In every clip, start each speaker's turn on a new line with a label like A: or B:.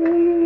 A: Mm-hmm.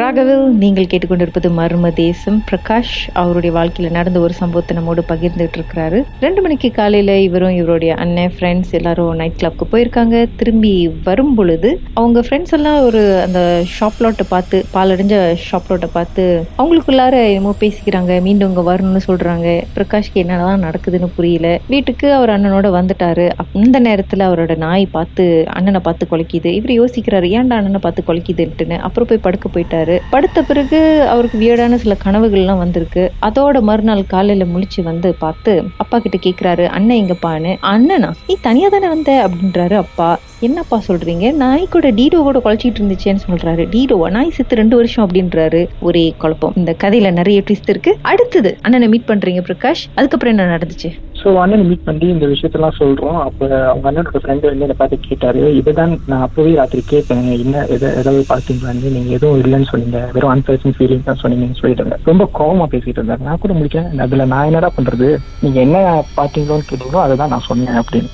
A: ராகவில் நீங்கள் கேட்டுக்கொண்டிருப்பது மர்ம தேசம். பிரகாஷ் அவருடைய வாழ்க்கையில நடந்த ஒரு சம்பவத்தை நம்மோடு பகிர்ந்துட்டு இருக்கிறாரு. ரெண்டு மணிக்கு காலையில இவரும் இவருடைய அண்ணன் ஃப்ரெண்ட்ஸ் எல்லாரும் நைட் கிளப்க்கு போயிருக்காங்க. திரும்பி வரும் பொழுது அவங்க ஃப்ரெண்ட்ஸ் எல்லாம் ஒரு அந்த ஷாப் லாட்டை பார்த்து பாலடைஞ்ச ஷாப் லாட்டை பார்த்து அவங்களுக்குள்ளார என்னமோ பேசிக்கிறாங்க. மீண்டும் இங்க வரணும்னு சொல்றாங்க. பிரகாஷ்க்கு என்னதான் நடக்குதுன்னு புரியல. வீட்டுக்கு அவர் அண்ணனோட வந்துட்டாரு. அந்த நேரத்துல அவரோட நாய் பார்த்து அண்ணனை பார்த்து குலைக்குது. இவர் யோசிக்கிறாரு ஏன்டா அண்ணனை பார்த்து குலைக்குதுன்ட்டுன்னு? அப்புறம் போய் படுக்க போயிட்டாரு. படுத்த பிறகு அவருக்கு வியடான சில கனவுகள்லாம் வந்திருக்கு. அதோட மறுநாள் காலையில முழிச்சு வந்து பார்த்து அப்பா கிட்ட கேக்குறாரு அண்ணன் எங்கப்பான்னு? அண்ணனா? நீ தனியா தானே வந்த? அப்படின்றாரு அப்பா. என்னப்பா சொல்றீங்க? நாய் கூட டீடோ கூட குழச்சிட்டு இருந்துச்சேன்னு சொல்றாரு. டீடோவா நாய் செத்து ரெண்டு வருஷம் அப்படின்றாரு. ஒரே குழப்பம். இந்த கதையில நிறைய ட்விஸ்ட் இருக்கு. அடுத்தது அண்ணனை மீட் பண்றீங்க பிரகாஷ். அதுக்கப்புறம் என்ன நடந்துச்சு?
B: ஸோ அண்ணனை மீட் பண்ணி இந்த விஷயத்தெல்லாம் சொல்றோம். அப்ப அவங்க அண்ணனோட ஃப்ரெண்டு வந்து என்னை பார்த்து கேட்டாரு. இதுதான் நான் அப்பவே ராத்திரி கேட்டேன். என்ன எதை ஏதாவது பார்த்தீங்களான்னு நீங்க எதுவும் இல்லைன்னு சொன்னீங்க. வெறும் அன்பர்சன் ஃபீலிங் தான் சொன்னீங்கன்னு சொல்லிட்டு இருந்தேன். ரொம்ப கோவமா பேசிட்டு இருந்தாரு. நான் கூட முடிக்கிறேன் அதுல நான் என்னடா பண்றது? நீங்க என்ன பார்த்தீங்களோன்னு கேட்டீங்களோ அதை தான் நான் சொன்னேன் அப்படின்னு.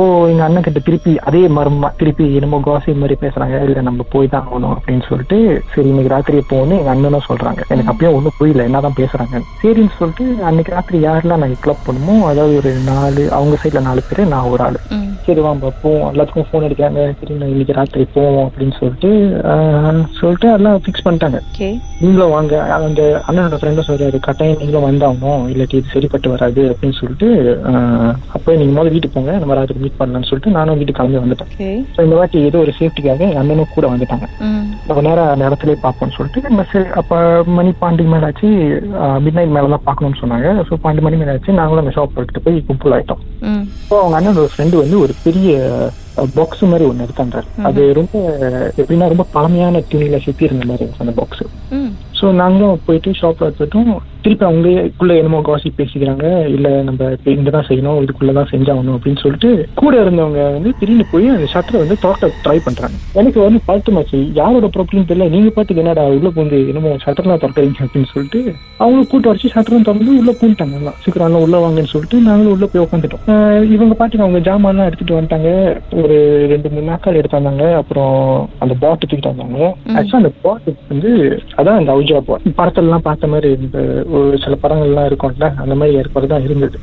B: ஓ எங்க அண்ணன் கிட்ட திருப்பி அதே மர்மமா திருப்பி என்னமோ காசி மாதிரி பேசுறாங்க. இல்ல நம்ம போய் தான் ஆகணும் அப்படின்னு சொல்லிட்டு சரி இன்னைக்கு ராத்திரியே போகணும் எங்க அண்ணனும் சொல்றாங்க. எனக்கு அப்பயும் ஒண்ணும் புரியல. என்னதான் பேசுறாங்க சரின்னு சொல்லிட்டு அன்னைக்கு ராத்திரி யாரெல்லாம் நாங்க கிளப் பண்ணுமோ அதாவது ஒரு நாலு அவங்க சைட்ல நாலு பேர் நான் ஒரு ஆளு. சரி வாங்க போவோம் எல்லாத்துக்கும் ஃபோன் அடிக்கிறாங்க சரி நான் இன்னைக்கு ராத்திரி போவோம் அப்படின்னு சொல்லிட்டு சொல்லிட்டு எல்லாம் ஃபிக்ஸ் பண்ணிட்டாங்க. நீங்களும் வாங்க. அந்த அண்ணனோட ஃப்ரெண்டும் சொல்றாரு கட்டாயம் நீங்களும் வந்தாகணும். இல்லாட்டி இது சரிப்பட்டு வராது அப்படின்னு சொல்லிட்டு அப்போ நீங்க முதல்ல வீட்டுக்கு போங்க. நம்ம ராத்திரி மீட் பண்ணலாம்னு சொல்லிட்டு நானும் வீட்டுக்கு கிளம்பி வந்துட்டேன். ஸோ இந்த வாட்டி ஏதோ ஒரு சேஃப்டிக்காக எங்க அண்ணனும் கூட வந்துட்டாங்க. நம்ம நேரம் அந்த பார்ப்போம்னு சொல்லிட்டு நம்ம சரி அப்போ மணி பாண்டி மேல ஆச்சு மிட் நைட் மேல தான் பார்க்கணும்னு சொன்னாங்க. ஸோ பாண்டி மணி மேல ஆச்சு நாங்களும் அந்த ஷாப் எடுத்துட்டு போய் கும்பல் ஆயிட்டோம். ஸோ அவங்க அண்ணனோட ஃப்ரெண்டு வந்து ஒரு பெரிய பாக்ஸ் மாதிரி ஒன்று எடுத்தாண்டாரு அது ரொம்ப எப்படின்னா ரொம்ப பழமையான துணியில சுத்தி இருந்த மாதிரி இருந்துச்சு அந்த பாக்ஸ் ஸோ நாங்களும் போயிட்டு ஷாப்ல எடுத்துட்டோம் திருப்பி அவங்களுக்குள்ள என்னமோ காசி பேசிக்கிறாங்க இல்ல நம்ம இப்ப இங்கதான் செய்யணும் இதுக்குள்ளதான் செஞ்சாகணும் அப்படின்னு சொல்லிட்டு கூட இருந்தவங்க வந்து திடீர்னு போய் அந்த ஷட்டரை வந்து திறக்க ட்ரை பண்றாங்க. எனக்கு வந்து பழட்டமாச்சு யாரோட ப்ராப்ளம் தெரியல. நீங்க பாட்டுக்கு என்னடா உள்ள பூந்து என்னமோ ஷட்டர்லாம் திறக்கிறீங்க அப்படின்னு சொல்லிட்டு அவங்க கூட்டு வச்சு ஷட்டரும் திறந்து உள்ள பூண்டாங்க எல்லாம் சீக்கிரம் உள்ள வாங்கன்னு சொல்லிட்டு நாங்களும் உள்ள போய் உட்காந்துட்டோம் இவங்க பாட்டுக்கு அவங்க ஜாமான்லாம் எடுத்துட்டு வந்துட்டாங்க. ஒரு ரெண்டு மூணு நாட்கள் எடுத்து வந்தாங்க. அப்புறம் அந்த பாட்டு தூக்கிட்டு வந்தாங்க. ஆக்சுவலா அந்த பாட்டு வந்து அதான் அந்த அவுஜா பாட் படத்துலலாம் பார்த்த மாதிரி இந்த ஒரு சில படங்கள்லாம் இருக்கும்ல அந்த மாதிரி ஏற்பாடு தான் இருந்தது.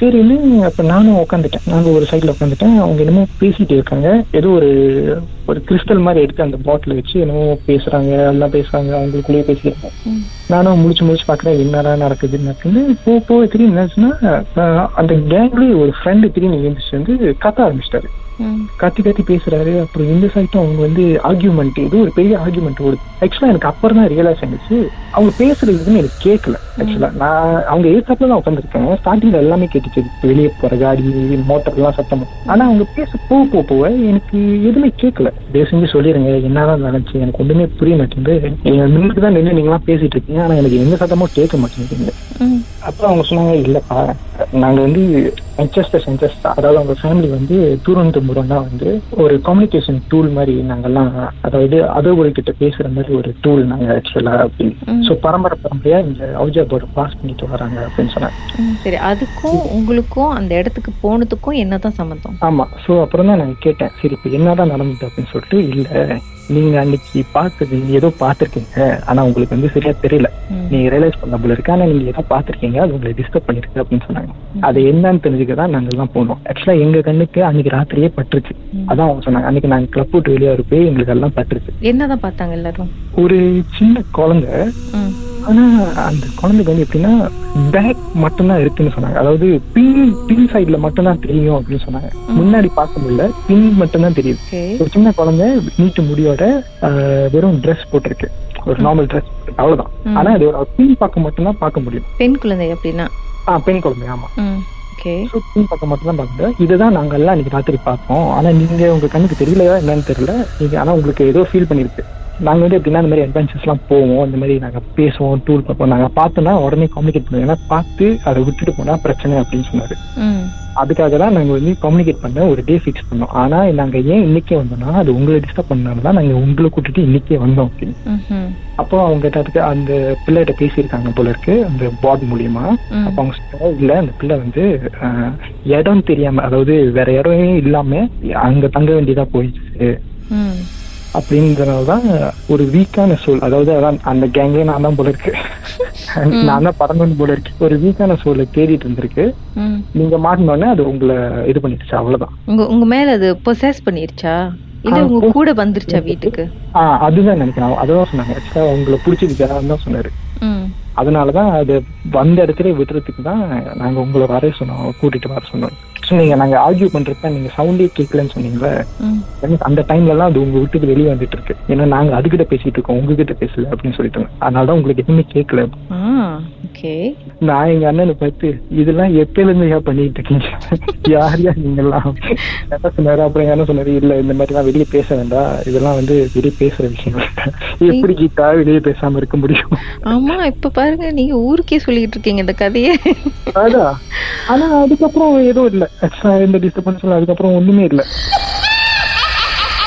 B: சரின்னு அப்ப நானும் உட்காந்துட்டேன் நாங்க ஒரு சைட்ல உட்காந்துட்டேன் அவங்க என்னமோ பேசிட்டு இருக்காங்க. ஏதோ ஒரு ஒரு கிறிஸ்டல் மாதிரி எடுத்து அந்த பாட்டில் வச்சு என்னமோ பேசுறாங்க எல்லாம் பேசுறாங்க அவங்களுக்குள்ளேயே பேசிக்கிறாங்க நானும் முடிச்சு முடிச்சு பாக்குறேன் என்னடா நடக்குது நடக்குது போ போ திடீர்னு என்னாச்சுன்னா அந்த கேங்லயே ஒரு ஃப்ரெண்டு திடீர்னு எழுந்துச்சு வந்து கத்த ஆரம்பிச்சிட்டாரு. கத்தி கத்தி பேசுறாரு. அப்புறம் இந்த சைட்டும் அவங்க வந்து ஆர்கியூமெண்ட் இது ஒரு பெரிய ஆர்கியூமெண்ட் ஓடுது. ஆக்சுவலா எனக்கு அப்புறம் தான் ரியலைஸ் ஆயிடுச்சு. அவங்க பேசுறது எதுவுமே எனக்கு கேட்கல ஆக்சுவலா நான் அவங்க ஏத்தாப்புல தான் உட்காந்துருக்கேன் ஸ்டார்டிங்ல எல்லாமே கேட்டுச்சு. வெளியே போற காடி மோட்டர் எல்லாம் சத்தம். ஆனா அவங்க பேச போக போக போக எனக்கு எதுவுமே கேட்கல. தயவு செஞ்சு சொல்லிடுங்க என்னதான் நடந்துச்சு எனக்கு ஒண்ணுமே புரிய மாட்டேங்குது. நீங்க நின்றுட்டு தான் நின்று நீங்களாம் பேசிட்டு இருக்கீங்க. ஆனா எனக்கு எந்த சத்தமும் கேட்க மாட்டேங்குது. அப்ப அவங்க சொன்னாங்க இல்லப்பா நாங்க வந்து சென்சஸ்டர் சென்சஸ் அதாவது அவங்க ஃபேமிலி வந்து தூரந்தும்புறம்னா வந்து ஒரு கம்யூனிகேஷன் டூல் மாதிரி நாங்கெல்லாம் அதாவது அதோபடி கிட்ட பேசுற மாதிரி ஒரு டூல் நாங்க ஆக்சுவலா அப்படின்னு சோ பரம்பரை பரம்பரையா இந்த அவுஜா போர்டு பாஸ் பண்ணிட்டு வராங்க அப்படின்னு சொன்னாங்க.
A: சரி. அதுக்கும் உங்களுக்கும் அந்த இடத்துக்கு போனதுக்கும் என்னதான் சம்மந்தம்
B: ஆமா. சோ அப்புறம் தான் நான் கேட்டேன். சரி இப்ப என்னதான் நடந்தது அப்படின்னு சொல்லிட்டு இல்ல நீங்க அன்னைக்கு பார்த்தது நீங்க ஏதோ பார்த்திருக்கீங்க. ஆனா உங்களுக்கு வந்து சரியா தெரியல. நீங்க ரியலைஸ் பண்ண போல இருக்கு. ஆனா நீங்க ஏதோ பார்த்திருக்கீங்க. அது உங்களை டிஸ்டர்ப் பண்ணிருக்கு அப்படின்னு சொன்னாங்க. அது என்னன்னு தெரிஞ்சுக்க தான் நாங்க எல்லாம் போனோம். ஆக்சுவலா எங்க கண்ணுக்கு அன்னைக்கு ராத்திரியே பட்டுருச்சு. அதான் அவங்க சொன்னாங்க. அன்னைக்கு நாங்க கிளப் விட்டு வெளியே இருப்பே எங்களுக்கு எல்லாம் பட்டுருச்சு.
A: என்னதான் பார்த்தாங்க எல்லாரும்?
B: ஒரு சின்ன குழந்தை. ஆனா அந்த குழந்தைக்கு வந்து எப்படின்னா பேக் மட்டும்தான் இருக்குன்னு சொன்னாங்க. அதாவது பின் பின் சைடுல மட்டும்தான் தெரியும் அப்படின்னு சொன்னாங்க. முன்னாடி பார்க்க முடியல. பின் மட்டும்தான் தெரியுது. ஒரு சின்ன குழந்தை நீட்டு முடியோட ஆஹ், வெறும் ட்ரெஸ் போட்டிருக்கு. ஒரு நார்மல் ட்ரெஸ் அவ்வளவுதான். ஆனா அது பின் பக்கம் மட்டும்தான் பார்க்க முடியும்.
A: பெண் குழந்தை அப்படின்னா
B: ஆ பெண் குழந்தை ஆமா.
A: ஓகே
B: So, பக்கம் மட்டும் தான் பார்க்குது. இதுதான் நாங்கள் எல்லாம் இன்னைக்கு ராத்திரி பார்த்தோம். ஆனால் நீங்கள் உங்கள் கண்ணுக்கு தெரியலையா என்னன்னு தெரியல. நீங்கள் ஆனால் உங்களுக்கு ஏதோ ஃபீல் பண்ணியிருக்கு நாங்க வந்து எப்படின்னா இந்த மாதிரி அட்வென்ச்சர்ஸ் எல்லாம் போவோம். இந்த மாதிரி நாங்க பேசுவோம் டூர் பார்ப்போம். நாங்க பார்த்தோம்னா உடனே கம்யூனிகேட் பண்ணுவோம். ஏன்னா பார்த்து அதை விட்டுட்டு போனா பிரச்சனை அப்படின்னு சொன்னாரு. அதுக்காக தான் நாங்க வந்து கம்யூனிகேட் பண்ண ஒரு டே ஃபிக்ஸ் பண்ணோம். ஆனா நாங்க ஏன் இன்னைக்கே வந்தோம்னா அது உங்களை டிஸ்டர்ப் பண்ணனால தான் நாங்க உங்களை கூட்டிட்டு இன்னைக்கே வந்தோம் அப்படின்னு. அப்போ அவங்க அதுக்கு அந்த பிள்ளைகிட்ட பேசியிருக்காங்க போல இருக்கு அந்த பாட் மூலியமா. அப்ப அவங்க இல்ல அந்த பிள்ளை வந்து இடம் தெரியாம அதாவது வேற இடமே இல்லாம அங்க தங்க வேண்டியதா போயிடுச்சு.
C: ம்
B: அப்படின்றதுனாலதான் ஒரு வீக்கான சோல் அதாவது அதான் அந்த கேங்கே நான் தான் போல இருக்கு. நான் தான் பறந்தவன் போல இருக்கு. ஒரு வீக்கான சோலை தேடிட்டு இருந்திருக்கு. நீங்க மாட்டினோடனே அது உங்களை இது பண்ணிடுச்சு அவ்வளவுதான்.
C: உங்க உங்க மேல அது பொசஸ் பண்ணிருச்சா? இல்ல உங்க கூட வந்துருச்சா வீட்டுக்கு?
B: ஆஹ் அதுதான் நினைக்கிறேன். அதுதான் சொன்னாங்க. ஆக்சுவலா உங்களை பிடிச்சிருக்காருன்னு தான் சொன்னாரு. அதனாலதான் அது வந்த இடத்துல விடுறதுக்கு தான் நாங்க உங்களை வர சொன்னோம் கூட்டிட்டு வர சொன்னோம். நீங்க நாங்க ஆர்கியூ பண்றப்ப நீங்க சவுண்டே கேட்கலன்னு சொன்னீங்களே எனக்கு அந்த டைம்ல எல்லாம் அது உங்க விட்டுக்கு வெளியே வந்துட்டு இருக்கு. ஏன்னா நாங்க அதுகிட்ட பேசிட்டு இருக்கோம் உங்ககிட்ட பேசல அப்படின்னு சொல்லிட்டு அதனாலதான் உங்களுக்கு எதுவுமே கேட்கல
C: ஓகே
B: நான் எங்க அண்ணனை பார்த்து இதெல்லாம் எப்பயில இருந்து ஏன் பண்ணிட்டு இருக்கீங்க? யார் யார் நீங்கெல்லாம்? என்ன சொன்னாரு அப்புறம் எங்க அண்ணன் சொன்னாரு இல்ல இந்த மாதிரி எல்லாம் வெளியே பேச வேண்டாம். இதெல்லாம் வந்து வெளியே பேசுற விஷயம் எப்படி கீதா வெளியே பேசாம இருக்க முடியும்?
C: ஆமா இப்ப பாருங்க நீங்க ஊருக்கே சொல்லிட்டு இருக்கீங்க இந்த கதையை.
B: அதான். ஆனா அதுக்கப்புறம் எதுவும் இல்ல. எந்த டிஸ்டர்பன்ஸ் அதுக்கப்புறம் ஒண்ணுமே இல்ல.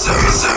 D: Service.